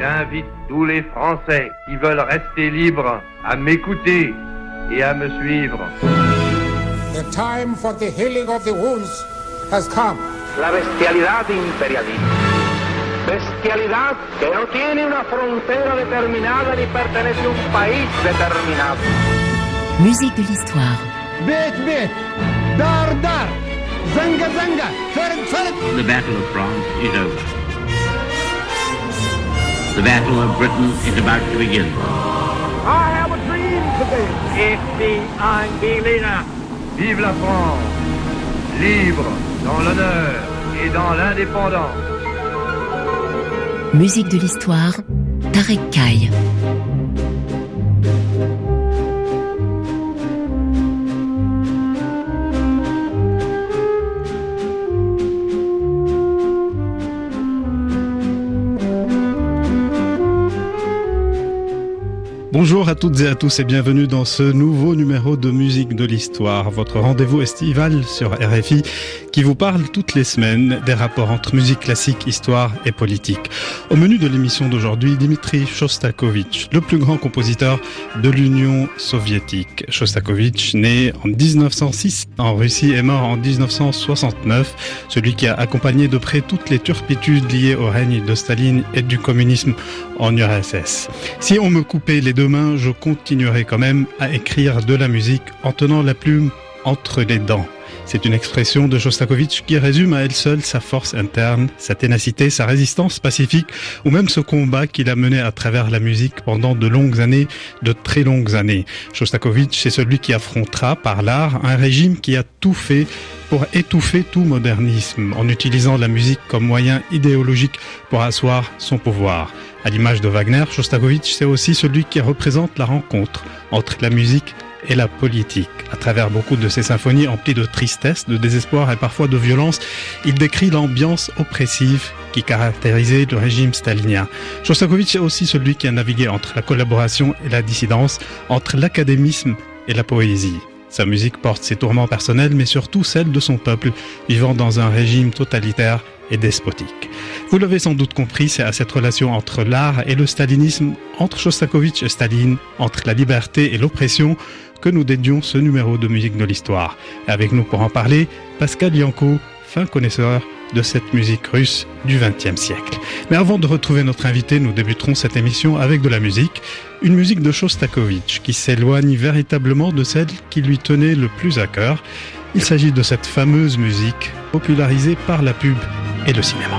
J'invite tous les Français qui veulent rester libres à m'écouter et à me suivre. The time for the healing of the wounds has come. La bestialidad imperialista. Bestialidad que no tiene una frontera determinada ni pertenece a un país determinado. Musique de l'histoire. Bête, bête, dar, dar, zanga, zanga, ferg, ferg. The battle of France is over. The Battle of Britain is about to begin. I have a dream today. Ein Berliner. Vive la France, libre dans l'honneur et dans l'indépendance. Musique de l'histoire. Tarek Kaye. Bonjour à toutes et à tous et bienvenue dans ce nouveau numéro de Musique de l'Histoire, votre rendez-vous estival sur RFI qui vous parle toutes les semaines des rapports entre musique classique, histoire et politique. Au menu de l'émission d'aujourd'hui, Dimitri Shostakovich, le plus grand compositeur de l'Union soviétique. Shostakovich, né en 1906 en Russie et mort en 1969, celui qui a accompagné de près toutes les turpitudes liées au règne de Staline et du communisme en URSS. Si on me coupait les deux mains, je continuerai quand même à écrire de la musique en tenant la plume entre les dents. C'est une expression de Shostakovich qui résume à elle seule sa force interne, sa ténacité, sa résistance pacifique ou même ce combat qu'il a mené à travers la musique pendant de longues années, de très longues années. Shostakovich, c'est celui qui affrontera par l'art un régime qui a tout fait pour étouffer tout modernisme en utilisant la musique comme moyen idéologique pour asseoir son pouvoir. À l'image de Wagner, Shostakovich, c'est aussi celui qui représente la rencontre entre la musique la politique. À travers beaucoup de ses symphonies emplies de tristesse, de désespoir et parfois de violence, il décrit l'ambiance oppressive qui caractérisait le régime stalinien. Shostakovich est aussi celui qui a navigué entre la collaboration et la dissidence, entre l'académisme et la poésie. Sa musique porte ses tourments personnels, mais surtout celle de son peuple, vivant dans un régime totalitaire et despotique. Vous l'avez sans doute compris, c'est à cette relation entre l'art et le stalinisme, entre Shostakovich et Staline, entre la liberté et l'oppression, que nous dédions ce numéro de musique de l'histoire. Avec nous pour en parler, Pascal Yanko, fin connaisseur de cette musique russe du XXe siècle. Mais avant de retrouver notre invité, nous débuterons cette émission avec de la musique, une musique de Shostakovich qui s'éloigne véritablement de celle qui lui tenait le plus à cœur. Il s'agit de cette fameuse musique popularisée par la pub et le cinéma.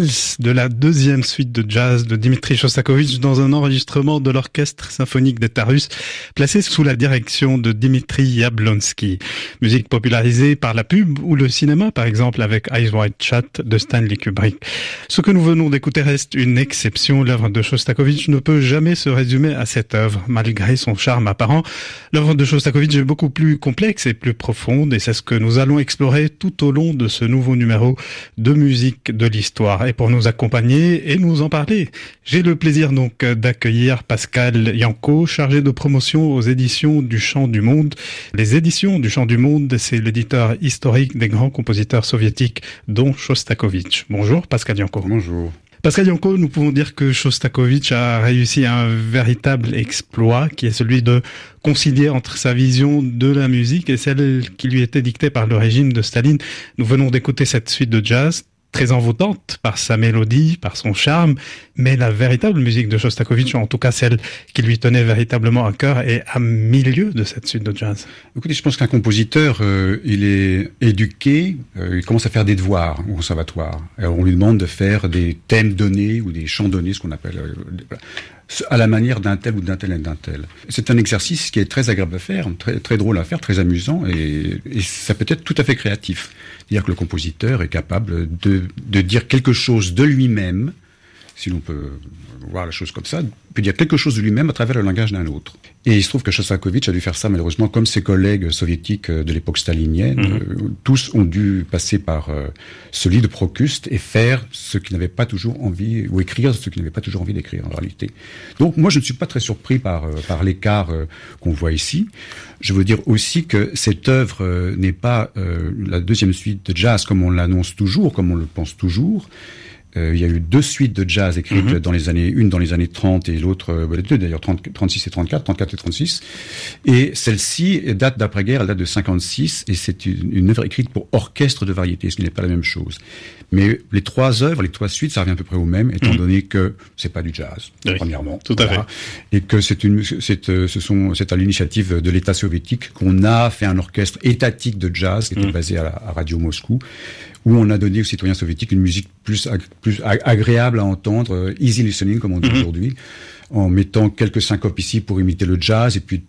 De la deuxième suite de jazz de Dimitri Shostakovich dans un enregistrement de l'orchestre symphonique d'État russe placé sous la direction de Dimitri Yablonsky. Musique popularisée par la pub ou le cinéma par exemple avec Eyes Wide Shut de Stanley Kubrick. Ce que nous venons d'écouter reste une exception. L'œuvre de Shostakovich ne peut jamais se résumer à cette œuvre malgré son charme apparent. L'œuvre de Shostakovich est beaucoup plus complexe et plus profonde et c'est ce que nous allons explorer tout au long de ce nouveau numéro de musique de l'histoire. Et pour nous accompagner et nous en parler, j'ai le plaisir donc d'accueillir Pascal Yanko, chargé de promotion aux éditions du Chant du Monde. Les éditions du Chant du Monde, c'est l'éditeur historique des grands compositeurs soviétiques, dont Shostakovich. Bonjour Pascal Yanko. Bonjour. Pascal Yanko, nous pouvons dire que Shostakovich a réussi un véritable exploit qui est celui de concilier entre sa vision de la musique et celle qui lui était dictée par le régime de Staline. Nous venons d'écouter cette suite de jazz très envoûtante par sa mélodie, par son charme, mais la véritable musique de Shostakovich, en tout cas celle qui lui tenait véritablement à cœur, est à milieu de cette suite de jazz. Écoutez, je pense qu'un compositeur, euh, il est éduqué, euh, il commence à faire des devoirs au conservatoire. On lui demande de faire des thèmes donnés ou des chants donnés, ce qu'on appelle euh, à la manière d'un tel ou d'un tel et d'un tel. C'est un exercice qui est très agréable à faire, très, drôle à faire, très amusant, et ça peut être tout à fait créatif. C'est-à-dire que le compositeur est capable de, de dire quelque chose de lui-même, si l'on peut voir la chose comme ça, peut dire quelque chose de lui-même à travers le langage d'un autre. Et il se trouve que Shostakovich a dû faire ça malheureusement comme ses collègues soviétiques de l'époque stalinienne. Mhm. Euh, tous ont dû passer par euh, ce lit de Procuste et faire ce qu'ils n'avaient pas toujours envie, ou écrire ce qu'ils n'avaient pas toujours envie d'écrire en réalité. Donc moi je ne suis pas très surpris par, euh, par l'écart euh, qu'on voit ici. Je veux dire aussi que cette œuvre euh, n'est pas euh, la deuxième suite de jazz comme on l'annonce toujours, comme on le pense toujours. Euh, il y a eu deux suites de jazz écrites Mhm. dans les années, une dans les années 30 et l'autre, euh, les deux d'ailleurs, 30 36 et 34, 34 et 36. Et celle-ci date d'après-guerre, elle date de 56 et c'est une, une œuvre écrite pour orchestre de variété, ce qui n'est pas la même chose. Mais les trois œuvres, les trois suites, ça revient à peu près au même, étant Mhm. donné que c'est pas du jazz, Oui, premièrement. tout à Voilà. Et que c'est une, c'est, euh, ce sont, c'est à l'initiative de l'État soviétique qu'on a fait un orchestre étatique de jazz qui était Mhm. basé à, la, à Radio Moscou, où on a donné aux citoyens soviétiques une musique plus, ag- plus ag- agréable à entendre, euh, easy listening comme on dit Mhm. aujourd'hui, en mettant quelques syncopes ici pour imiter le jazz et puis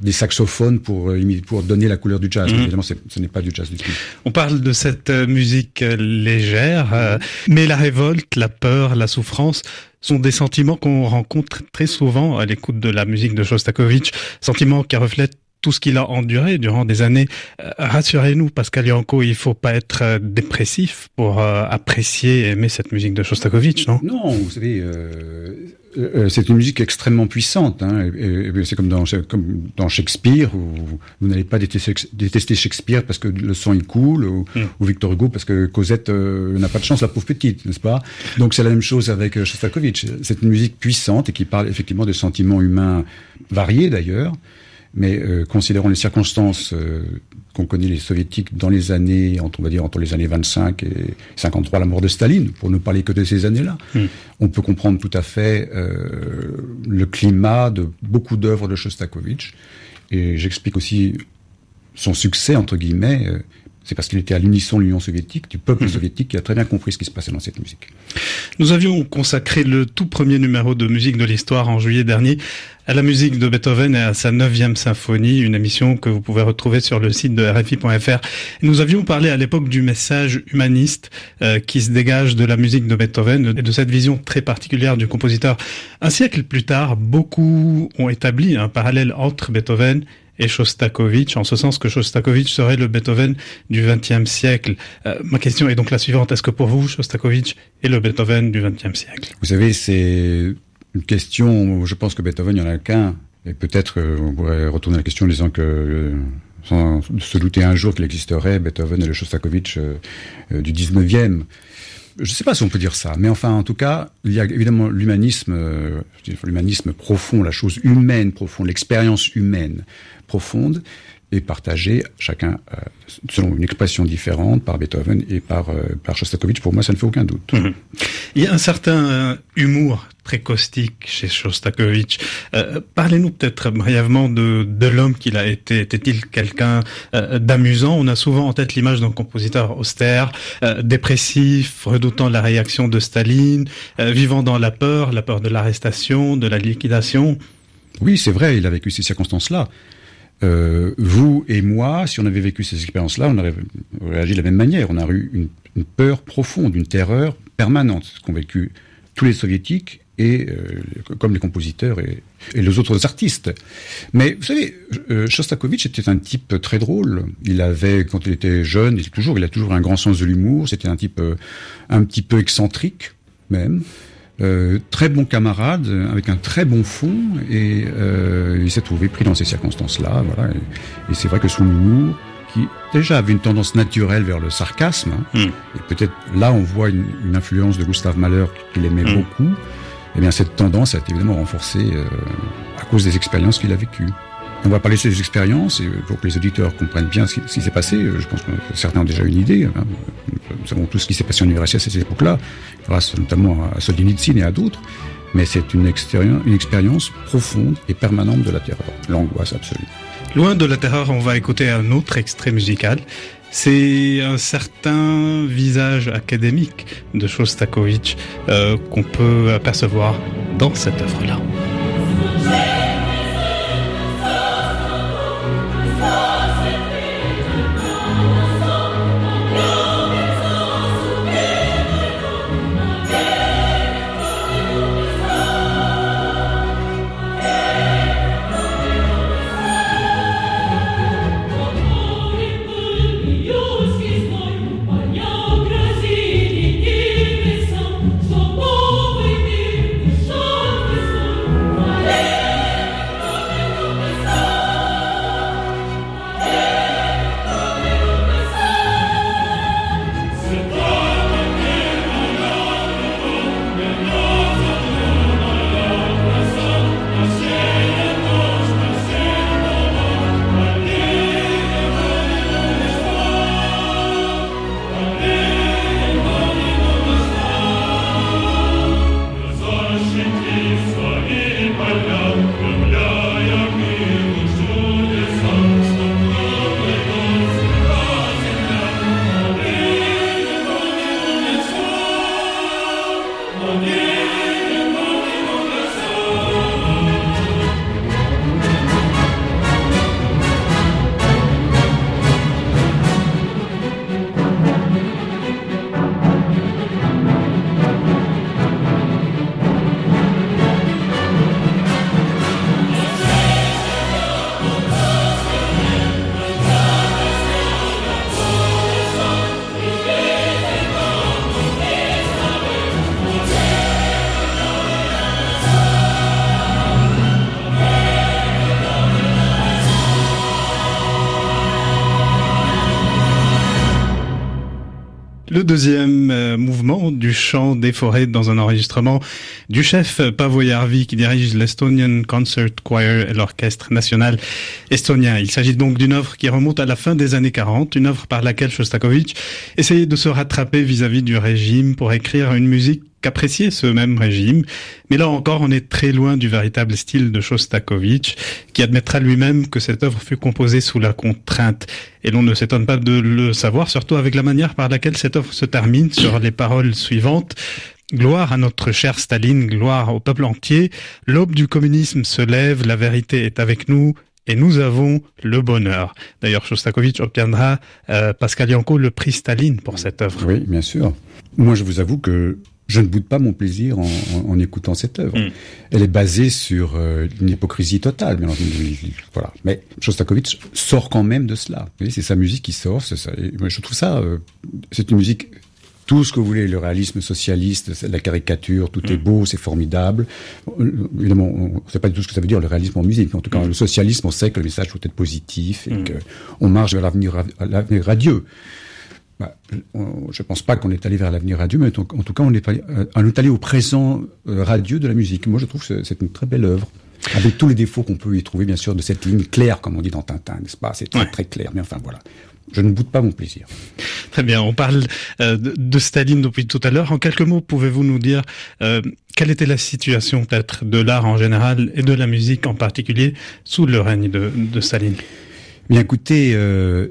des saxophones pour, euh, pour donner la couleur du jazz. Mhm. Évidemment, ce n'est pas du jazz du tout. On parle de cette euh, musique légère, euh, mais la révolte, la peur, la souffrance sont des sentiments qu'on rencontre très souvent à l'écoute de la musique de Shostakovich, sentiments qui reflètent tout ce qu'il a enduré durant des années. Euh, Rassurez-nous, Pascal Yanko, il faut pas être euh, dépressif pour euh, apprécier et aimer cette musique de Shostakovich, non? Non, vous savez, euh, euh, c'est une musique extrêmement puissante. Hein, c'est comme dans, comme dans Shakespeare, où vous n'allez pas détester, Shakespeare parce que le sang il coule, ou, Mm. ou Victor Hugo parce que Cosette n'a pas de chance, la pauvre petite, n'est-ce pas? Donc c'est la même chose avec Shostakovich. C'est une musique puissante et qui parle effectivement de sentiments humains variés d'ailleurs. Mais euh, considérant les circonstances euh, qu'on connaît les soviétiques dans les années, entre, on va dire entre les années 25 et 53, la mort de Staline, pour ne parler que de ces années-là, Mm. on peut comprendre tout à fait euh, le climat de beaucoup d'œuvres de Shostakovich. Et j'explique aussi son succès, entre guillemets, euh, c'est parce qu'il était à l'unisson de l'Union soviétique, du peuple Mhm. soviétique qui a très bien compris ce qui se passait dans cette musique. Nous avions consacré le tout premier numéro de musique de l'histoire en juillet dernier à la musique de Beethoven et à sa neuvième symphonie, une émission que vous pouvez retrouver sur le site de RFI.fr. Nous avions parlé à l'époque du message humaniste euh, qui se dégage de la musique de Beethoven et de cette vision très particulière du compositeur. Un siècle plus tard, beaucoup ont établi un parallèle entre Beethoven et Shostakovich, en ce sens que Shostakovich serait le Beethoven du XXe siècle. Euh, ma question est donc la suivante. Est-ce que pour vous, Shostakovich est le Beethoven du XXe siècle? Vous savez, c'est une question, je pense que Beethoven, il n'y en a qu'un. Et peut-être euh, on pourrait retourner la question en disant que, euh, sans se douter un jour qu'il existerait, Beethoven et le Shostakovich du 19e. Je ne sais pas si on peut dire ça, mais enfin, en tout cas, il y a évidemment l'humanisme, euh, l'humanisme profond, la chose humaine profonde, l'expérience humaine profonde, est partagée chacun euh, selon une expression différente par Beethoven et par, euh, par Shostakovich. Pour moi, ça ne fait aucun doute. Mhm. Il y a un certain euh, humour très caustique chez Shostakovich. Euh, Parlez-nous peut-être brièvement de, de l'homme qu'il a été. Était-il quelqu'un euh, d'amusant? On a souvent en tête l'image d'un compositeur austère, euh, dépressif, redoutant la réaction de Staline, euh, vivant dans la peur, la peur de l'arrestation, de la liquidation. Oui, c'est vrai, il a vécu ces circonstances-là. Euh, vous et moi, si on avait vécu ces expériences-là, on aurait réagi de la même manière. On a eu une, une peur profonde, une terreur permanente, ce qu'ont vécu tous les soviétiques et euh, comme les compositeurs et, et les autres artistes. Mais vous savez, euh, Shostakovich était un type très drôle. Il avait, quand il était jeune, il, toujours, il a toujours un grand sens de l'humour. C'était un type euh, un petit peu excentrique même. Euh, très bon camarade, avec un très bon fond, et euh, il s'est trouvé pris dans ces circonstances-là. Voilà, et, et c'est vrai que son humour, qui déjà avait une tendance naturelle vers le sarcasme. Hein. Mm. Et peut-être là, on voit une, une influence de Gustave Mahler qu'il aimait Mm. beaucoup. Eh bien, cette tendance a été évidemment renforcée euh, à cause des expériences qu'il a vécues. On va parler de ces expériences pour que les auditeurs comprennent bien ce qui, s'est passé. euh, Je pense que certains ont déjà une idée. hein. Nous savons tout ce qui s'est passé en URSS à cette époque-là, grâce notamment à Solzhenitsyn et à d'autres. Mais c'est une expérience profonde et permanente de la terreur, l'angoisse absolue. Loin de la terreur, on va écouter un autre extrait musical. C'est un certain visage académique de Shostakovich euh, qu'on peut apercevoir dans cette œuvre-là. Du chant des forêts dans un enregistrement du chef Pavo Järvi qui dirige l'Estonian Concert Choir et l'Orchestre National Estonien. Il s'agit donc d'une œuvre qui remonte à la fin des années 40, une œuvre par laquelle Shostakovich essayait de se rattraper vis-à-vis du régime pour écrire une musique qu'appréciait ce même régime. Mais là encore, on est très loin du véritable style de Shostakovich, qui admettra lui-même que cette œuvre fut composée sous la contrainte. Et l'on ne s'étonne pas de le savoir, surtout avec la manière par laquelle cette œuvre se termine sur les paroles suivantes. Gloire à notre cher Staline, gloire au peuple entier. L'aube du communisme se lève, la vérité est avec nous, et nous avons le bonheur. D'ailleurs, Shostakovich obtiendra, euh, Pascal Yanko, le prix Staline pour cette œuvre. Oui, bien sûr. Moi, je vous avoue que je ne boude pas mon plaisir en, en, en écoutant cette œuvre. Mm. Elle est basée sur euh, une hypocrisie totale, bien entendu. Voilà. Mais Shostakovich sort quand même de cela. C'est sa musique qui sort. Ça. Et moi, je trouve ça, euh, c'est une musique tout ce que vous voulez, le réalisme socialiste, la caricature, tout est beau, c'est formidable. Euh, Évidemment, on ne sait pas du tout ce que ça veut dire le réalisme en musique, mais en tout cas, le socialisme, on sait que le message doit être positif et Mm. que on marche vers l'avenir radieux. Bah, on- je pense pas qu'on est allé vers l'avenir radieux, mais en en tout cas, on est allé, on est allé au présent euh, radieux de la musique. Moi, je trouve que c'est- une très belle œuvre. Avec tous les défauts qu'on peut y trouver, bien sûr, de cette ligne claire, comme on dit dans Tintin, n'est-ce pas? C'est très, Ouais. très clair. Mais enfin, voilà. Je ne boude pas mon plaisir. Très bien, on parle euh, de, de Staline depuis tout à l'heure. En quelques mots, pouvez-vous nous dire euh, quelle était la situation peut-être de l'art en général et de la musique en particulier sous le règne de, de Staline? Bien, écoutez, euh,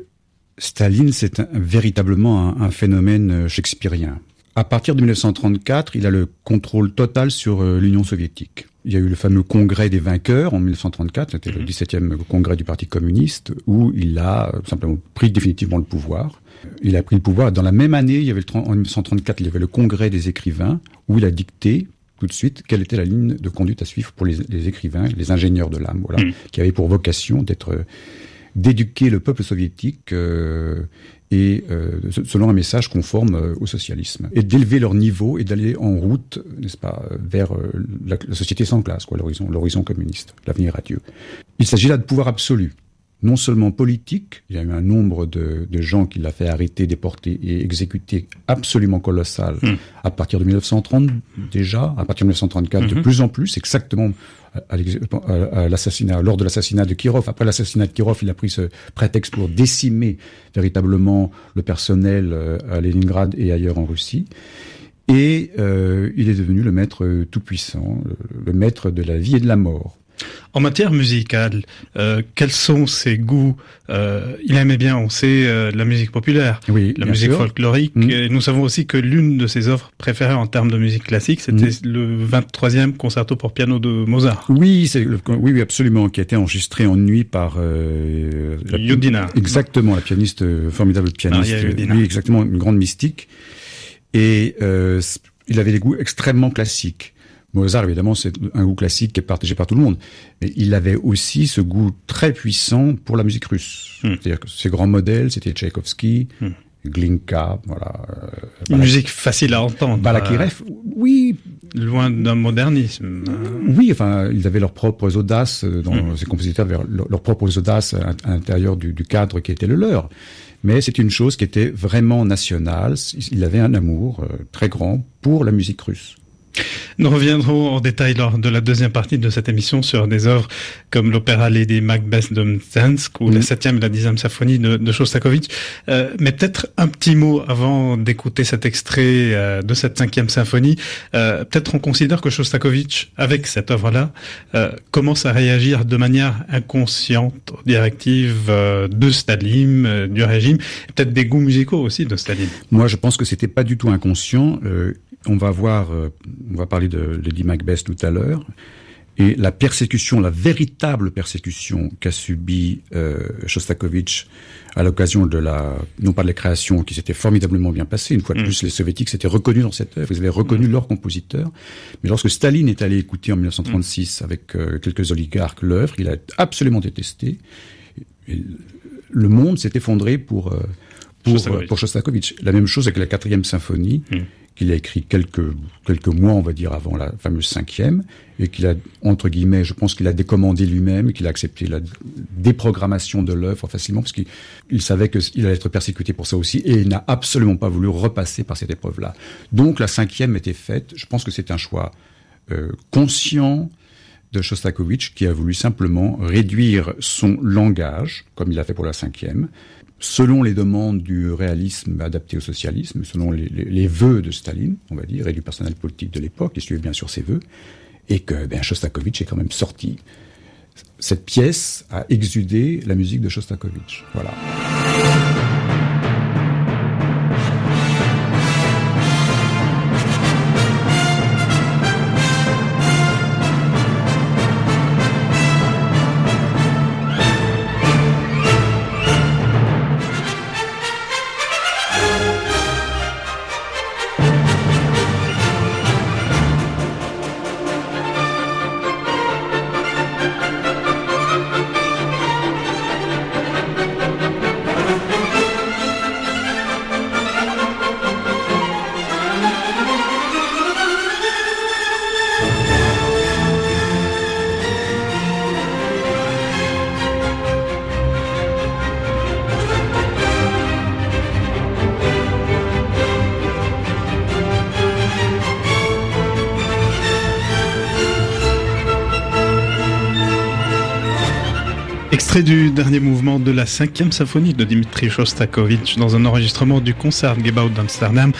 Staline, c'est véritablement un, un phénomène euh, shakespearien. À partir de 1934, il a le contrôle total sur euh, l'Union soviétique. Il y a eu le fameux congrès des vainqueurs en 1934, c'était le 17e congrès du Parti communiste, où il a euh, simplement pris définitivement le pouvoir. Il a pris le pouvoir. Dans la même année, il y avait le, 30 en 1934, il y avait le congrès des écrivains, où il a dicté tout de suite quelle était la ligne de conduite à suivre pour les, les écrivains, les ingénieurs de l'âme, voilà, Mm. qui avaient pour vocation d'être d'éduquer le peuple soviétique euh, et euh, se- selon un message conforme euh, au socialisme et d'élever leur niveau et d'aller en route, n'est-ce pas, vers la, la société sans classe, quoi, l'horizon, l'horizon communiste, l'avenir à Dieu. Il s'agit là de pouvoir absolu. Non seulement politique, il y a eu un nombre de, de gens qui l'a fait arrêter, déporter et exécuter absolument colossal Hmm. à partir de 1930 déjà, à partir de 1934 de Mhm. plus en plus, exactement à l'assassinat, lors de l'assassinat de Kirov. Après l'assassinat de Kirov, il a pris ce prétexte pour décimer véritablement le personnel euh, à Leningrad et ailleurs en Russie. Et euh, il est devenu le maître euh, tout-puissant, le maître de la vie et de la mort. En matière musicale, euh, quels sont ses goûts euh, Il aimait bien, on sait, euh, la musique populaire, Oui, la musique sûr. folklorique. Mm. Et nous savons aussi que l'une de ses œuvres préférées en termes de musique classique, c'était Mm. le 23e concerto pour piano de Mozart. Oui, c'est le- oui, oui, absolument, qui a été enregistré en nuit par euh, la-. Exactement, la pianiste, formidable pianiste. Oui, exactement, une grande mystique. Et il avait des goûts extrêmement classiques. Mozart, évidemment, c'est un goût classique qui est partagé par tout le monde. Mais il avait aussi ce goût très puissant pour la musique russe. Hmm. C'est-à-dire que ses grands modèles, c'était Tchaïkovski, Hmm. Glinka, voilà. euh, Une Balak- musique facile à entendre. Balakirev, oui, euh, loin d'un modernisme. Oui, enfin, ils avaient leurs propres audaces, euh, dans, Mm. ces compositeurs avaient leurs, leurs propres audaces à, à l'intérieur du, du cadre qui était le leur. Mais c'est une chose qui était vraiment nationale. Il avait un amour très grand pour la musique russe. Nous reviendrons en détail lors de la deuxième partie de cette émission sur des œuvres comme l'opéra Lady Macbeth de Mzensk ou la Mhm. septième et la dixième symphonie de, de Shostakovich. Euh, mais peut-être un petit mot avant d'écouter cet extrait euh, de cette cinquième symphonie. Euh, peut-être on considère que Shostakovich, avec cette œuvre-là, euh, commence à réagir de manière inconsciente aux directives euh, de Staline, du régime, peut-être des goûts musicaux aussi de Staline. Moi, je pense que c'était pas du tout inconscient. On va voir, euh, on va parler de Lady Macbeth tout à l'heure. Et la persécution, la véritable persécution qu'a subie euh, Shostakovich à l'occasion de la, non pas de la création qui s'était formidablement bien passée, une fois de Mm. plus les soviétiques s'étaient reconnus dans cette œuvre, ils avaient reconnu leur compositeur, mais lorsque Staline est allé écouter en 1936 avec euh, quelques oligarques l'œuvre, il a absolument détesté. Et le monde s'est effondré pour, euh, pour, Shostakovich. euh, pour Shostakovich. La même chose avec la quatrième symphonie, Mm. qu'il a écrit quelques, quelques mois, on va dire, avant la fameuse cinquième, et qu'il a, entre guillemets, je pense qu'il a décommandé lui-même, qu'il a accepté la déprogrammation de l'œuvre facilement, parce qu'il il savait qu'il allait être persécuté pour ça aussi, et il n'a absolument pas voulu repasser par cette épreuve-là. Donc la cinquième était faite, je pense que c'est un choix euh, conscient de Shostakovich qui a voulu simplement réduire son langage, comme il a fait pour la cinquième, selon les demandes du réalisme adapté au socialisme, selon les, les, vœux de Staline, on va dire, et du personnel politique de l'époque, qui suivait bien sûr ses vœux, et que ben, Shostakovich est quand même sorti. Cette pièce a exudé la musique de Shostakovich. Voilà. Du dernier mouvement de la cinquième symphonie de Dimitri Shostakovich dans un enregistrement du Concertgebouw d'Amsterdam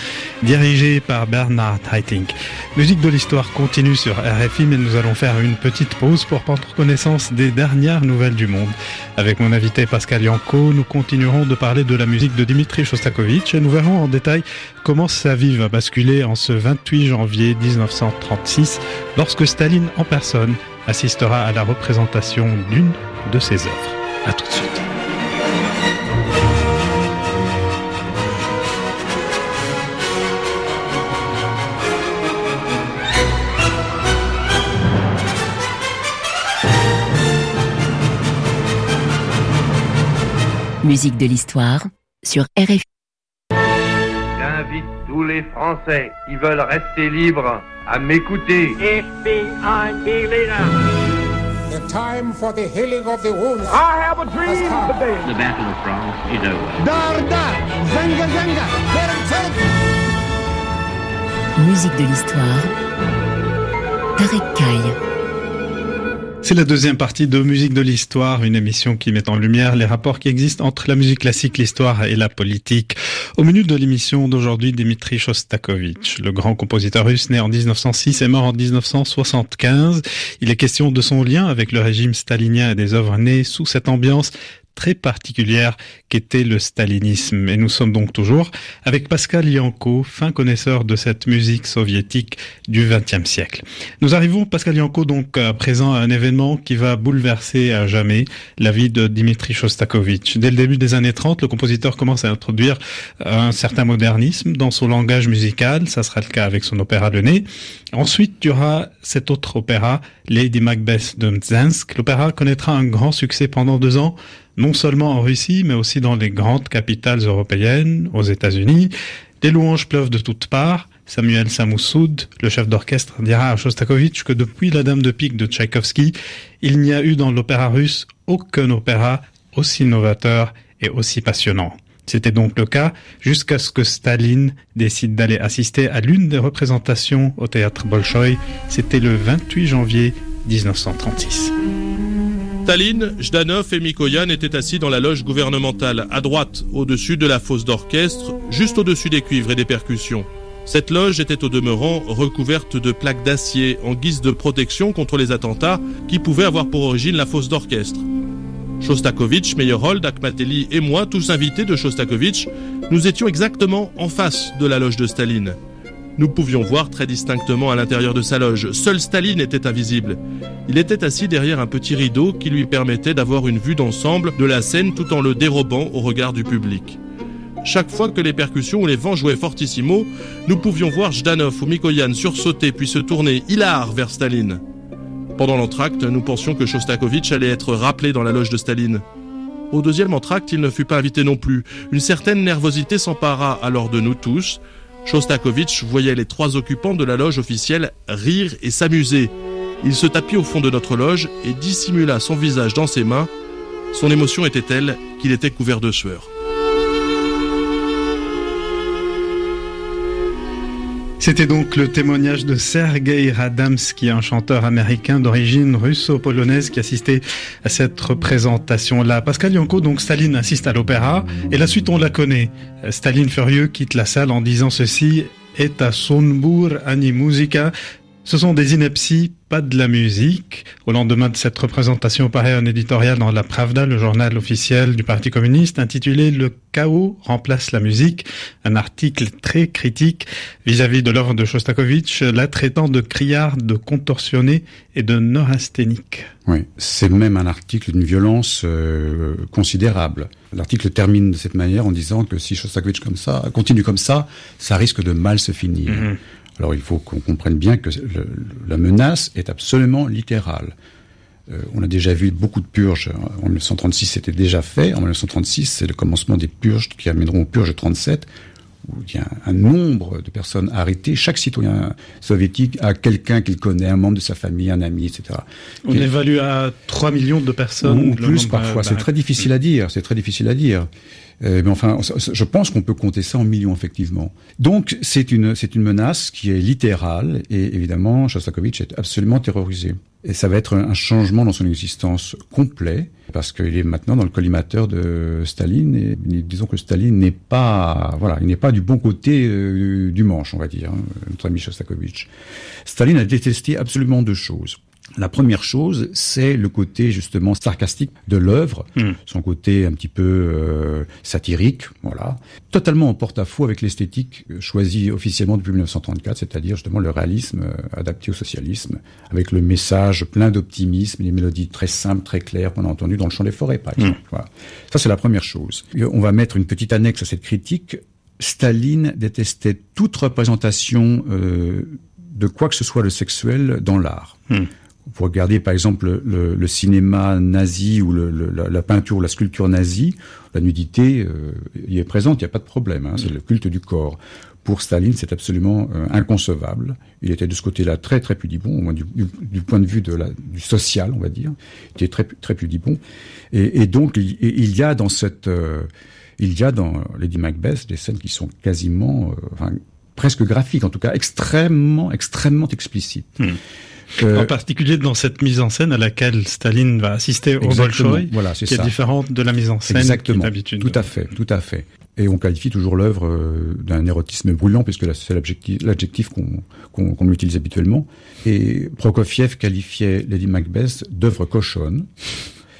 dirigé par Bernard Haitink. Musique de l'histoire continue sur RFI mais nous allons faire une petite pause pour prendre connaissance des dernières nouvelles du monde. Avec mon invité Pascal Yanko, nous continuerons de parler de la musique de Dimitri Shostakovich et nous verrons en détail comment sa vie va basculer en ce 28 janvier 1936 lorsque Staline en personne assistera à la représentation d'une de ses œuvres. À tout de suite. Musique de l'histoire sur RFI. J'invite tous les Français qui veulent rester libres à m'écouter. The The time for the healing of the wounds. I have a dream Has today. The Battle of France is over. Dar dar, zanga zanga, Turn, turn. Musique de l'histoire. Tarek Kaye. C'est la deuxième partie de Musique de l'Histoire, une émission qui met en lumière les rapports qui existent entre la musique classique, l'histoire et la politique. Au menu de l'émission d'aujourd'hui, Dmitri Shostakovich, le grand compositeur russe né en 1906 et mort en 1975. Il est question de son lien avec le régime stalinien et des œuvres nées sous cette ambiance très particulière qu'était le stalinisme. Et nous sommes donc toujours avec Pascal Yanko, fin connaisseur de cette musique soviétique du XXe siècle. Nous arrivons, Pascal Yanko, donc à présent à un événement qui va bouleverser à jamais la vie de Dimitri Shostakovich. Dès le début des années 30, le compositeur commence à introduire un certain modernisme dans son langage musical. Ça sera le cas avec son opéra Le Nez. Ensuite, il y aura cet autre opéra, Lady Macbeth de Mzensk. L'opéra connaîtra un grand succès pendant deux ans non seulement en Russie, mais aussi dans les grandes capitales européennes, aux États-Unis. Les louanges pleuvent de toutes parts. Samuel Samoussoud, le chef d'orchestre, dira à Shostakovich que depuis La Dame de Pique de Tchaïkovski, il n'y a eu dans l'opéra russe aucun opéra aussi novateur et aussi passionnant. C'était donc le cas jusqu'à ce que Staline décide d'aller assister à l'une des représentations au théâtre Bolchoï. C'était le 28 janvier 1936. Staline, Jdanov et Mikoyan étaient assis dans la loge gouvernementale, à droite, au-dessus de la fosse d'orchestre, juste au-dessus des cuivres et des percussions. Cette loge était au demeurant recouverte de plaques d'acier en guise de protection contre les attentats qui pouvaient avoir pour origine la fosse d'orchestre. Shostakovich, Meyerhold, Akhmateli et moi, tous invités de Shostakovich, nous étions exactement en face de la loge de Staline. Nous pouvions voir très distinctement à l'intérieur de sa loge. Seul Staline était invisible. Il était assis derrière un petit rideau qui lui permettait d'avoir une vue d'ensemble de la scène tout en le dérobant au regard du public. Chaque fois que les percussions ou les vents jouaient fortissimo, nous pouvions voir Jdanov ou Mikoyan sursauter puis se tourner hilar vers Staline. Pendant l'entracte, nous pensions que Shostakovich allait être rappelé dans la loge de Staline. Au deuxième entracte, il ne fut pas invité non plus. Une certaine nervosité s'empara alors de nous tous. Shostakovich voyait les trois occupants de la loge officielle rire et s'amuser. Il se tapit au fond de notre loge et dissimula son visage dans ses mains. Son émotion était telle qu'il était couvert de sueur. C'était donc le témoignage de Sergei Radamski, un chanteur américain d'origine russo-polonaise qui assistait à cette représentation-là. Pascal Yanko, donc Staline assiste à l'opéra, et la suite on la connaît. Staline furieux quitte la salle en disant ceci, et Sonbur ani musica, ce sont des inepties, pas de la musique. Au lendemain de cette représentation paraît un éditorial dans la Pravda, le journal officiel du Parti communiste, intitulé Le chaos remplace la musique, un article très critique vis-à-vis de l'œuvre de Shostakovich, la traitant de criard, de contorsionné et de neurasthénique. Oui, c'est même un article d'une violence euh, considérable. L'article termine de cette manière en disant que si Shostakovich comme ça continue comme ça, ça risque de mal se finir. Mhm. Alors il faut qu'on comprenne bien que la menace est absolument littérale. Euh, on a déjà vu beaucoup de purges. En 1936, c'était déjà fait. En 1936, c'est le commencement des purges qui amèneront aux purges de 37, où il y a un nombre de personnes arrêtées. Chaque citoyen soviétique a quelqu'un qu'il connaît, un membre de sa famille, un ami, etc. On évalue à 3 millions de personnes. ou plus parfois. C'est très difficile à dire. C'est très difficile à dire. Euh, mais enfin, je pense qu'on peut compter ça en millions effectivement. Donc c'est une c'est une menace qui est littérale et évidemment Shostakovich est absolument terrorisé. Et ça va être un changement dans son existence complet parce qu'il est maintenant dans le collimateur de Staline et disons que Staline n'est pas voilà il n'est pas du bon côté euh, du manche on va dire hein, notre ami Shostakovich. Staline a détesté absolument deux choses. La première chose, c'est le côté justement sarcastique de l'œuvre, Mm. son côté un petit peu euh, satirique, voilà, totalement en porte-à-faux avec l'esthétique euh, choisie officiellement depuis 1934, c'est-à-dire justement le réalisme euh, adapté au socialisme, avec le message plein d'optimisme, les mélodies très simples, très claires qu'on a entendues dans le chant des forêts, par exemple. Voilà. Ça, c'est la première chose. On va mettre une petite annexe à cette critique. Staline détestait toute représentation euh, de quoi que ce soit le sexuel dans l'art. Hmm. Vous regardez par exemple le, le cinéma nazi ou le, la, la, peinture ou la sculpture nazie, la nudité euh, y est présente, il n'y a pas de problème, hein, c'est le culte du corps. Pour Staline, c'est absolument euh, inconcevable. Il était de ce côté-là très très pudibond, moins du, du, point de vue de la, du social, on va dire. Il était très très pudibond. Et, et donc il, il, y a dans cette, euh, il y a dans Lady Macbeth des scènes qui sont quasiment, euh, enfin, presque graphiques, en tout cas extrêmement extrêmement explicites. Hmm. Euh, en particulier dans cette mise en scène à laquelle Staline va assister au Bolshoi, voilà, qui est différente de la mise en scène d'habitude. Tout à fait, tout à fait. Et on qualifie toujours l'œuvre euh, d'un érotisme brûlant, puisque c'est l'adjectif qu'on qu utilise habituellement. Et Prokofiev qualifiait Lady Macbeth d'œuvre cochonne.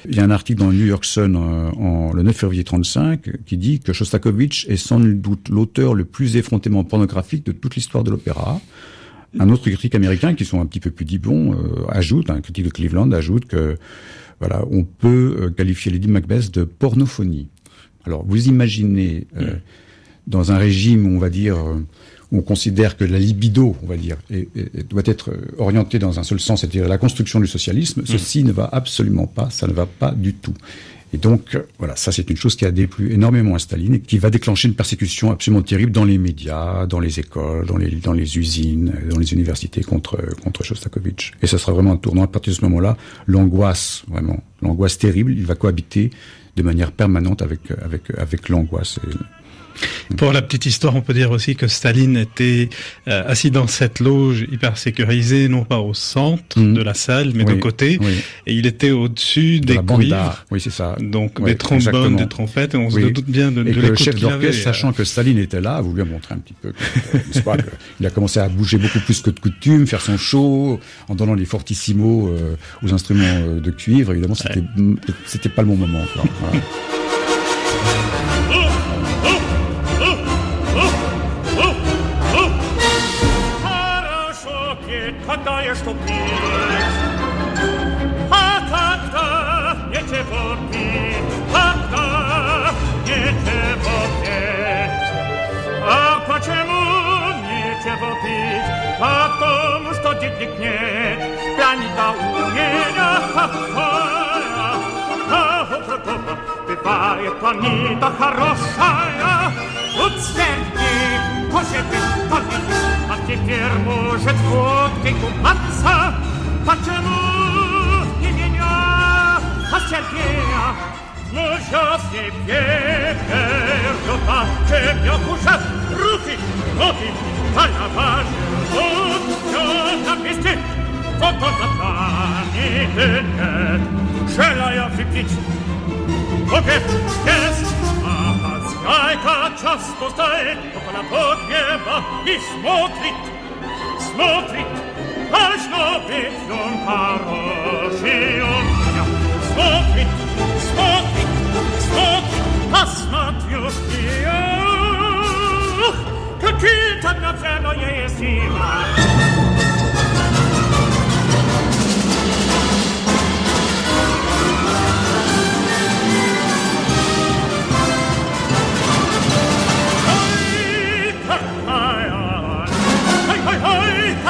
Il y a un article dans le New York Sun euh, en, le 9 février 35 qui dit que Shostakovich est sans doute l'auteur le plus effrontément pornographique de toute l'histoire de l'opéra. Un autre critique américain, qui sont un petit peu plus dibons, euh, ajoute, un critique de Cleveland ajoute que voilà, on peut euh, qualifier Lady Macbeth de pornophonie. Alors, vous imaginez euh, dans un régime, où on va dire, où on considère que la libido, on va dire, doit être orientée dans un seul sens, c'est-à-dire la construction du socialisme. Mm. Ceci ne va absolument pas, ça ne va pas du tout. Et donc, euh, voilà, ça c'est une chose qui a déplu énormément à Staline et qui va déclencher une persécution absolument terrible dans les médias, dans les écoles, dans les, dans les usines, dans les universités contre, contre Shostakovich. Et ça sera vraiment un tournant. À partir de ce moment-là, l'angoisse, vraiment, l'angoisse terrible, il va cohabiter de manière permanente avec, avec, avec l'angoisse. Pour la petite histoire, on peut dire aussi que Staline était euh, assis dans cette loge hyper sécurisée, non pas au centre mm. de la salle, mais de côté. Et il était au-dessus des cuivres. Oui, c'est ça. Donc des trombones, des trompettes, et on se doute bien de, et de le chef d'orchestre, sachant que Staline était là, a voulu montrer un petit peu. il a commencé à bouger beaucoup plus que de coutume, faire son show, en donnant les fortissimos euh, aux instruments euh, de cuivre. Évidemment, c'était c'était pas le bon moment. Voilà. muż to dzietnik nie, planita umienia, ha, ha, ha, ha, Бывает планета хорошая, тут сверхи, может быть, победить. А теперь может водкой купаться Почему не меня, а Сергея Ну, сейчас теперь придет, тебе уже руки, ноги Голова живут, все Хозяйка часто стоит около погреба и смотрит, смотрит, аж но ведь он хороший он меня. Смотрит, смотрит, смотрит, посмотрю и ах, какие-то на цену сила. Это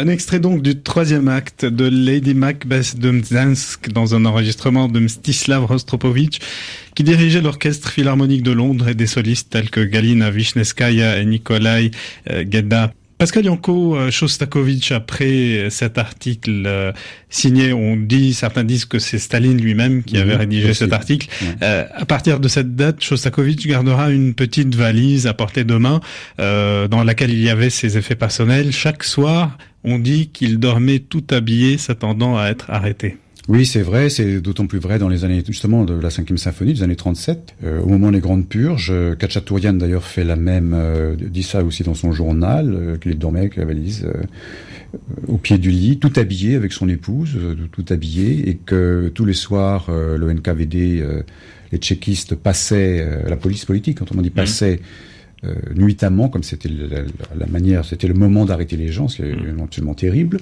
Un extrait donc du troisième acte de Lady Macbeth de Mzansk dans un enregistrement de Mstislav Rostropovich qui dirigeait l'orchestre philharmonique de Londres et des solistes tels que Galina Vishneskaya et Nikolai euh, Gedda. Pascal Yanko, euh, Shostakovich, après cet article euh, signé, on dit, certains disent que c'est Staline lui-même qui avait rédigé cet article. Euh, à partir de cette date, Shostakovich gardera une petite valise à portée de main euh, dans laquelle il y avait ses effets personnels. Chaque soir, on dit qu'il dormait tout habillé, s'attendant à être arrêté. Oui, c'est vrai, c'est d'autant plus vrai dans les années, justement, de la cinquième symphonie, des années 37, euh, au moment des grandes purges. Euh, Khatchatourian, d'ailleurs, fait la même, euh, dit ça aussi dans son journal, euh, qu'il dormait avec la valise euh, euh, au pied du lit, tout habillé avec son épouse, euh, tout habillé, et que tous les soirs, euh, le NKVD, euh, les tchéquistes passaient, euh, la police politique, autrement dit, passait euh, nuitamment, comme c'était la, la- la manière, c'était le moment d'arrêter les gens, c'est absolument terrible,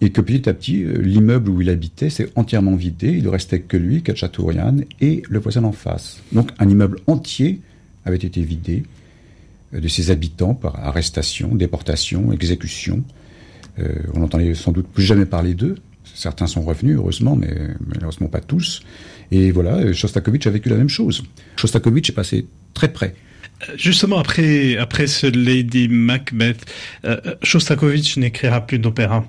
et que petit à petit, euh, l'immeuble où il habitait s'est entièrement vidé, il ne restait que lui, Khatchatourian, et le voisin en face. Donc un immeuble entier avait été vidé euh, de ses habitants par arrestation, déportation, exécution. Euh, on n'entendait sans doute plus jamais parler d'eux. Certains sont revenus, heureusement, mais malheureusement pas tous. Et voilà, Shostakovich a vécu la même chose. Shostakovich est passé très près. Justement, après, après ce Lady Macbeth, euh, Shostakovich n'écrira plus d'opéra.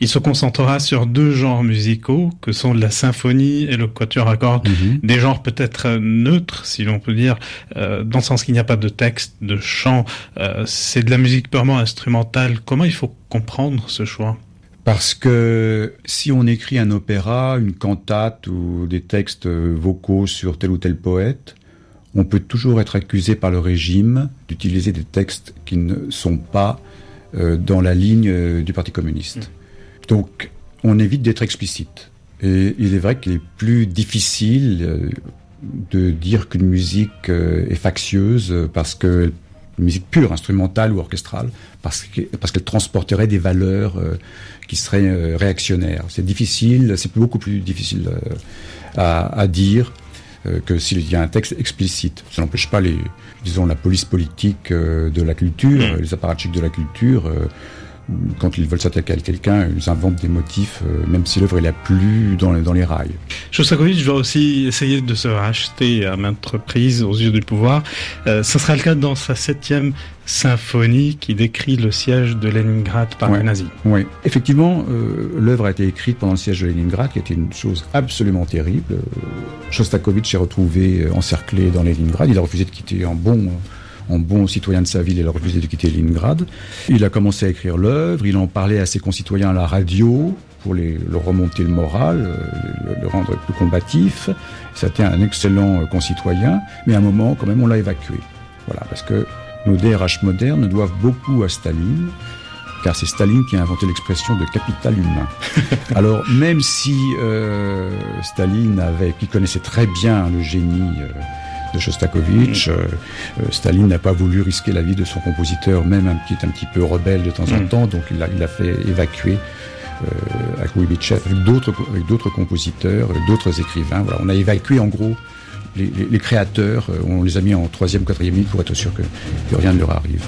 Il se concentrera sur deux genres musicaux, que sont la symphonie et le quatuor à cordes. Des genres peut-être euh, neutres, si l'on peut dire, euh, dans le sens qu'il n'y a pas de texte, de chant. euh, c'est de la musique purement instrumentale. Comment il faut comprendre ce choix? Parce que si on écrit un opéra, une cantate ou des textes euh, vocaux sur tel ou tel poète, on peut toujours être accusé par le régime d'utiliser des textes qui ne sont pas euh, dans la ligne euh, du Parti communiste. Donc, on évite d'être explicite. Et il est vrai qu'il est plus difficile euh, de dire qu'une musique est factieuse parce que une musique pure, instrumentale ou orchestrale, parce que parce qu'elle transporterait des valeurs euh, qui seraient euh, réactionnaires. C'est difficile, c'est beaucoup plus difficile euh, à, à dire que s'il y a un texte explicite. Ça n'empêche pas les, disons, la police politique euh, de la culture, les apparatchiks de la culture. euh, quand ils veulent s'attaquer à quelqu'un, ils inventent des motifs, euh, même si l'œuvre est la plus dans, les- dans les rails. Shostakovich va aussi essayer de se racheter à maintes reprises aux yeux du pouvoir. Euh, ce sera le cas dans sa septième symphonie qui décrit le siège de Leningrad par Ouais. les nazis. Oui, effectivement, euh, l'œuvre a été écrite pendant le siège de Leningrad, qui était une chose absolument terrible. Shostakovich s'est retrouvé euh, encerclé dans Leningrad. Il a refusé de quitter en bon, en bon citoyen de sa ville. Il a refusé de quitter Leningrad. Il a commencé à écrire l'œuvre. Il en parlait à ses concitoyens à la radio pour les, leur remonter le moral, euh, le, le rendre plus combatif. C'était un excellent concitoyen, mais à un moment, quand même, on l'a évacué. Voilà, parce que nos DRH modernes doivent beaucoup à Staline, car c'est Staline qui a inventé l'expression de capital humain. Alors même si euh, Staline avait, qui connaissait très bien le génie euh, de Shostakovich, euh, euh, Staline n'a pas voulu risquer la vie de son compositeur, même un petit, un petit peu rebelle de temps en Mm. temps, donc il l'a il a fait évacuer. Euh, avec Kuibitchev, avec d'autres avec d'autres compositeurs, d'autres écrivains. Voilà, on a évacué en gros les, créateurs, euh, on les a mis en troisième, quatrième ligne pour être sûr que rien ne leur arrive.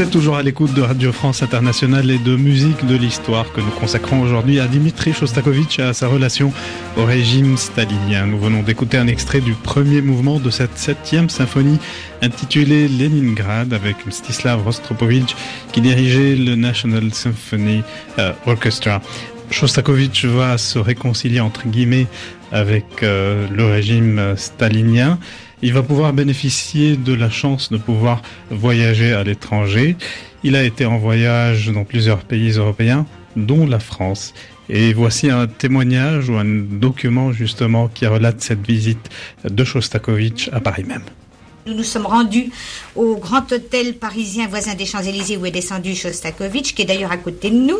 Êtes toujours à l'écoute de Radio France Internationale et de musique de l'histoire que nous consacrons aujourd'hui à Dimitri Shostakovich et à sa relation au régime stalinien. Nous venons d'écouter un extrait du premier mouvement de cette septième symphonie intitulée Leningrad avec Mstislav Rostropovich qui dirigeait le National Symphony euh, Orchestra. Shostakovich va se réconcilier entre guillemets avec euh, le régime stalinien il va pouvoir bénéficier de la chance de pouvoir voyager à l'étranger. Il a été en voyage dans plusieurs pays européens, dont la France. Et voici un témoignage ou un document justement qui relate cette visite de Shostakovich à Paris même. Nous nous sommes rendus au grand hôtel parisien voisin des Champs-Élysées où est descendu Shostakovich, qui est d'ailleurs à côté de nous,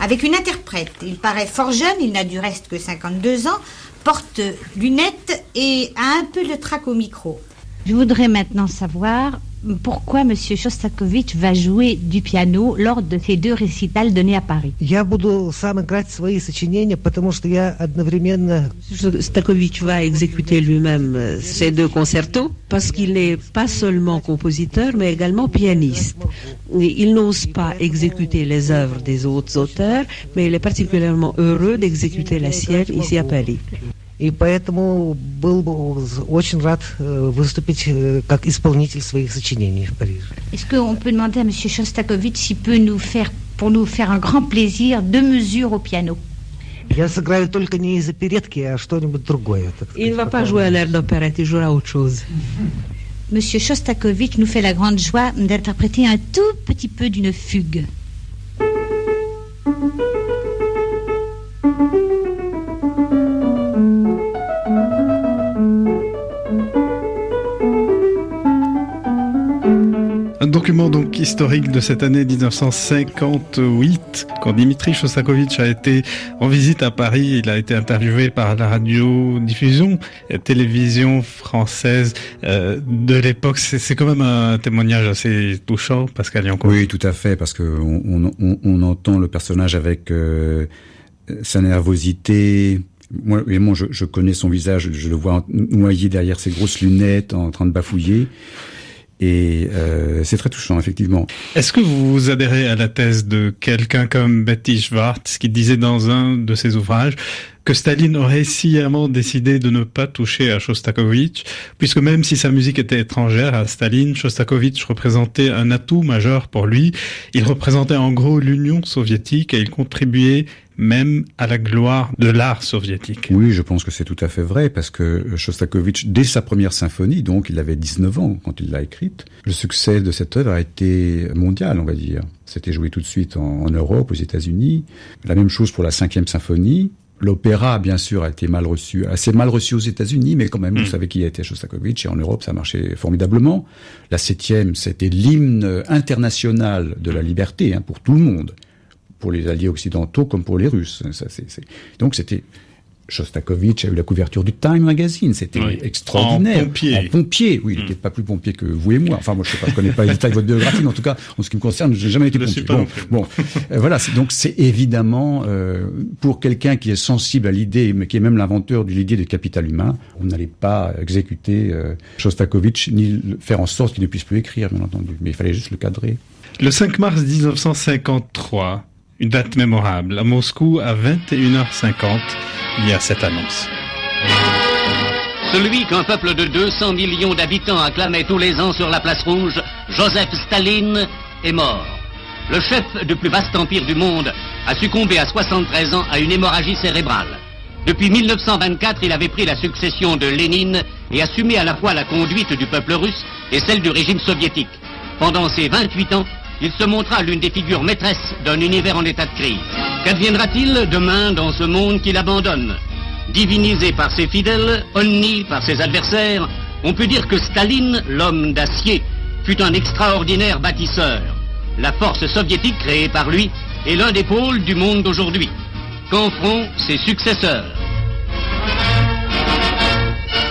avec une interprète. Il paraît fort jeune, il n'a du reste que 52 ans, porte lunettes et a un peu le trac au micro. Je voudrais maintenant savoir pourquoi M. Shostakovich va jouer du piano lors de ces deux récitals donnés à Paris. Shostakovich va exécuter lui-même ces deux concertos parce qu'il n'est pas seulement compositeur mais également pianiste. Il n'ose pas exécuter les œuvres des autres auteurs, mais il est particulièrement heureux d'exécuter la sienne ici à Paris. И поэтому был бы очень рад выступить как исполнитель своих сочинений в Париже. Est-ce qu'on peut demander à M. Shostakovich s'il peut nous faire, pour nous faire un grand plaisir, deux mesures au piano Я сыграю только не из оперетки, а что-нибудь другое. Il ne va pas jouer un air d'opérette, il jouera autre chose. Monsieur Shostakovich nous fait la grande joie d'interpréter un tout petit peu d'une fugue. Un document donc historique de cette année 1958, quand Dimitri Shostakovich a été en visite à Paris, il a été interviewé par la radio-diffusion, télévision française euh, de l'époque. C'est quand même un témoignage assez touchant, Pascal Yanko. Oui, tout à fait, parce que on, on, on entend le personnage avec euh, sa nervosité, moi, moi je, je, connais son visage, je le vois noyé derrière ses grosses lunettes, en train de bafouiller. Et euh, c'est très touchant, effectivement. Est-ce que vous adhérez à la thèse de quelqu'un comme Betty Schwartz qui disait dans un de ses ouvrages que Staline aurait sciemment décidé de ne pas toucher à Shostakovich, puisque même si sa musique était étrangère à Staline, Shostakovich représentait un atout majeur pour lui. Il représentait en gros l'Union soviétique et il contribuait même à la gloire de l'art soviétique. Oui, je pense que c'est tout à fait vrai, parce que Shostakovich, dès sa première symphonie, donc il avait 19 ans quand il l'a écrite, le succès de cette œuvre a été mondial, on va dire. C'était joué tout de suite en, en Europe, aux États-Unis. La même chose pour la cinquième symphonie. L'opéra, bien sûr, a été mal reçu, assez mal reçu aux États-Unis, mais quand même, mmh. vous savez qui a été Shostakovich, et en Europe, ça marchait formidablement. La septième, c'était l'hymne international de la liberté, hein, pour tout le monde pour les alliés occidentaux comme pour les Russes. Ça. Donc c'était Shostakovich a eu la couverture du Time Magazine, c'était oui. extraordinaire. En pompier. En pompier, oui, il n'était mm. pas plus pompier que vous et moi. Enfin, moi, je je connais pas les détails de votre biographie, mais en tout cas, en ce qui me concerne, j'ai jamais été pompier. Bon, bon. euh, voilà, donc c'est évidemment euh, pour quelqu'un qui est sensible à l'idée, mais qui est même l'inventeur de l'idée du capital humain, on n'allait pas exécuter euh, Shostakovich ni faire en sorte qu'il ne puisse plus écrire, bien entendu, mais il fallait juste le cadrer. Le 5 mars 1953, une date mémorable. À Moscou, à 21h50, il y a cette annonce. Celui qu'un peuple de 200 millions d'habitants acclamait tous les ans sur la place rouge, Joseph Staline, est mort. Le chef du plus vaste empire du monde a succombé à 73 ans à une hémorragie cérébrale. Depuis 1924, il avait pris la succession de Lénine et assumé à la fois la conduite du peuple russe et celle du régime soviétique. Pendant ces 28 ans, il se montra l'une des figures maîtresses d'un univers en état de crise. Qu'adviendra-t-il demain dans ce monde qu'il abandonne Divinisé par ses fidèles, honni par ses adversaires, on peut dire que Staline, l'homme d'acier, fut un extraordinaire bâtisseur. La force soviétique créée par lui est l'un des pôles du monde d'aujourd'hui. Qu'en feront ses successeurs?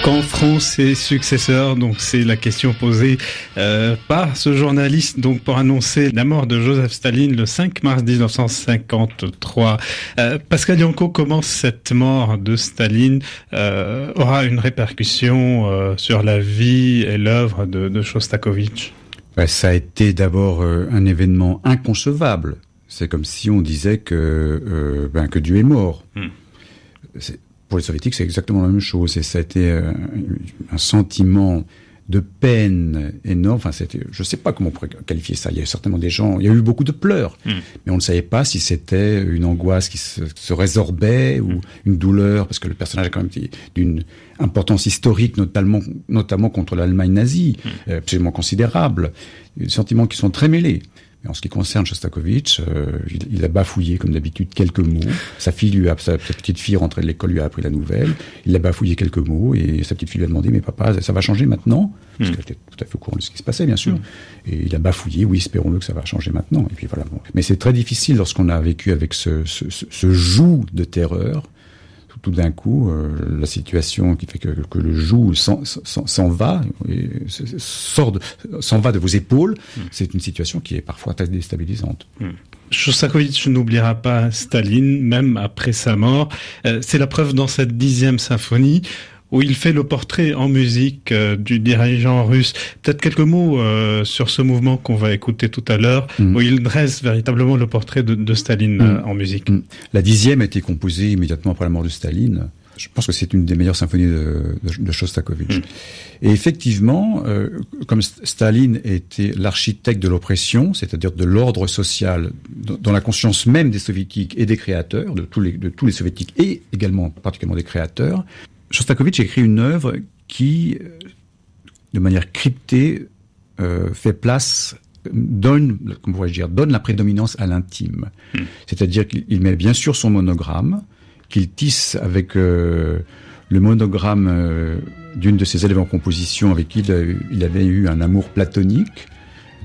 Qu'en feront ses successeurs Donc c'est la question posée euh, par ce journaliste donc pour annoncer la mort de Joseph Staline le 5 mars 1953. Euh, Pascal Yanko, comment cette mort de Staline euh, aura une répercussion sur la vie et l'œuvre de, de Shostakovich? Ben, ça a été d'abord un événement inconcevable. C'est comme si on disait que, euh, ben, que Dieu est mort. Hmm. C'est- Pour les soviétiques, c'est exactement la même chose. Et ça a été euh, un sentiment de peine énorme. Enfin, c'était, je ne sais pas comment on pourrait qualifier ça. Il y a eu certainement des gens, il y a eu beaucoup de pleurs, Hmm. mais on ne savait pas si c'était une angoisse qui se, se résorbait ou une douleur, parce que le personnage a quand même d'une importance historique, notamment, notamment contre l'Allemagne nazie, euh, absolument considérable. Des sentiments qui sont très mêlés. En ce qui concerne Shostakovich, euh, il, il a bafouillé comme d'habitude quelques mots. Sa fille lui a, sa, sa petite fille rentrée de l'école lui a appris la nouvelle. Il a bafouillé quelques mots et sa petite fille lui a demandé mais papa ça va changer maintenant? Parce qu'elle était tout à fait au courant de ce qui se passait bien sûr. Et il a bafouillé oui espérons-le que ça va changer maintenant. Et puis voilà. Bon. Mais c'est très difficile lorsqu'on a vécu avec ce, ce, ce, ce joug de terreur tout d'un coup, euh, la situation qui fait que, que le joug s'en- va, et sort s'en va de vos épaules, c'est une situation qui est parfois très déstabilisante. Shostakovich n'oubliera pas Staline, même après sa mort. Euh, c'est la preuve dans cette dixième symphonie où il fait le portrait en musique euh, du dirigeant russe. Peut-être quelques mots euh, sur ce mouvement qu'on va écouter tout à l'heure, où il dresse véritablement le portrait de, de Staline euh, en musique. Mm. La dixième a été composée immédiatement après la mort de Staline. Je pense que c'est une des meilleures symphonies de, de, de Shostakovich. Et effectivement, euh, comme St- Staline était l'architecte de l'oppression, c'est-à-dire de l'ordre social, dans dans la conscience même des soviétiques et des créateurs, de tous les, de tous les soviétiques et également particulièrement des créateurs, Shostakovich écrit une œuvre qui, euh, de manière cryptée, euh, fait place, donne, comment dire, donne la prédominance à l'intime. C'est-à-dire qu'il il met bien sûr son monogramme, qu'il tisse avec euh, le monogramme euh, d'une de ses élèves en composition avec qui il, il avait eu un amour platonique,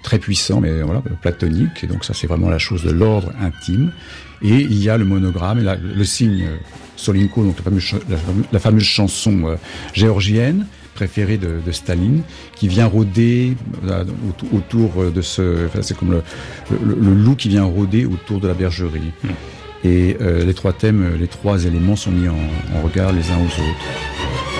très puissant, mais voilà, platonique. Et donc ça, c'est vraiment la chose de l'ordre intime. Et il y a le monogramme, et la- le signe euh, Solinko, donc la fameuse, ch- la fameuse, la fameuse chanson euh, géorgienne préférée de, de Staline, qui vient rôder euh, autour, de ce... enfin, c'est comme le, le- le loup qui vient rôder autour de la bergerie. Et euh, les trois thèmes, les trois éléments sont mis en, en regard les uns aux autres.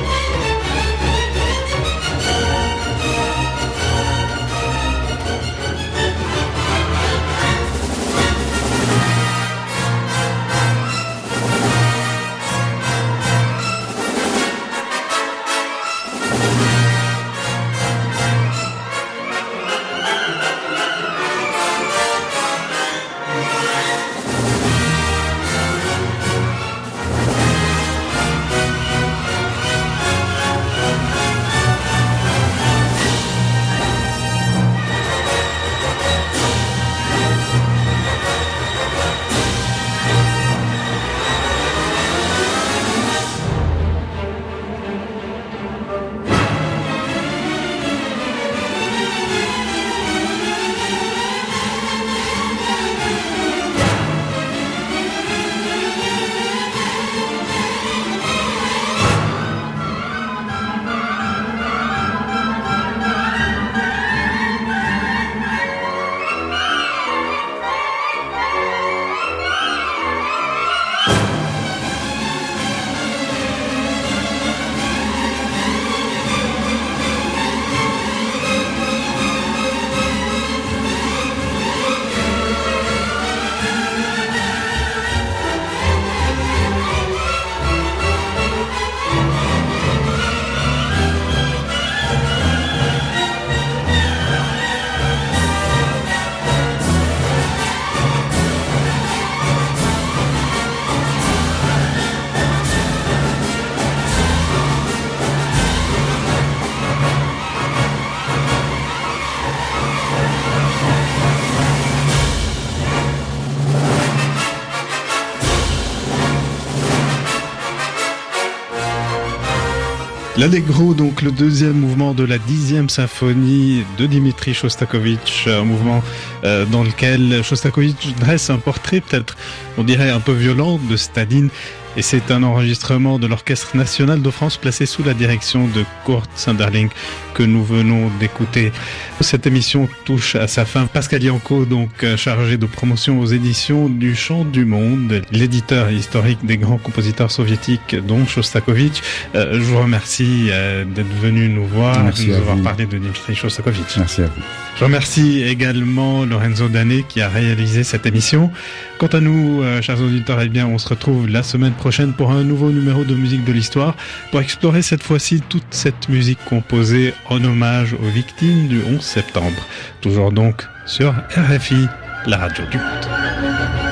L'Allegro, donc le deuxième mouvement de la dixième symphonie de Dimitri Shostakovich, un mouvement euh, dans lequel Shostakovich dresse un portrait peut-être, on dirait un peu violent de Staline. Et c'est un enregistrement de l'Orchestre national de France placé sous la direction de Kurt Sanderling que nous venons d'écouter. Cette émission touche à sa fin. Pascal Yanko, donc euh, chargé de promotion aux éditions du Chant du Monde, l'éditeur historique des grands compositeurs soviétiques, dont Shostakovich. Euh, je vous remercie euh, d'être venu nous voir, Merci de nous avoir vous. parlé de Dmitri Shostakovich. Merci à vous. Je remercie également Lorenzo Dané qui a réalisé cette émission. Quant à nous, euh, chers auditeurs, eh bien, on se retrouve la semaine prochaine pour un nouveau numéro de musique de l'histoire pour explorer cette fois-ci toute cette musique composée en hommage aux victimes du 11 septembre. Toujours donc sur RFI, la radio du monde.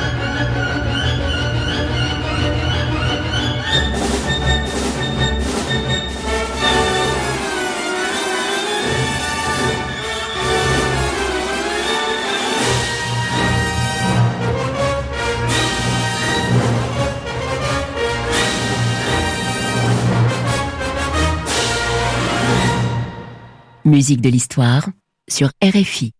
Musique de l'histoire sur RFI.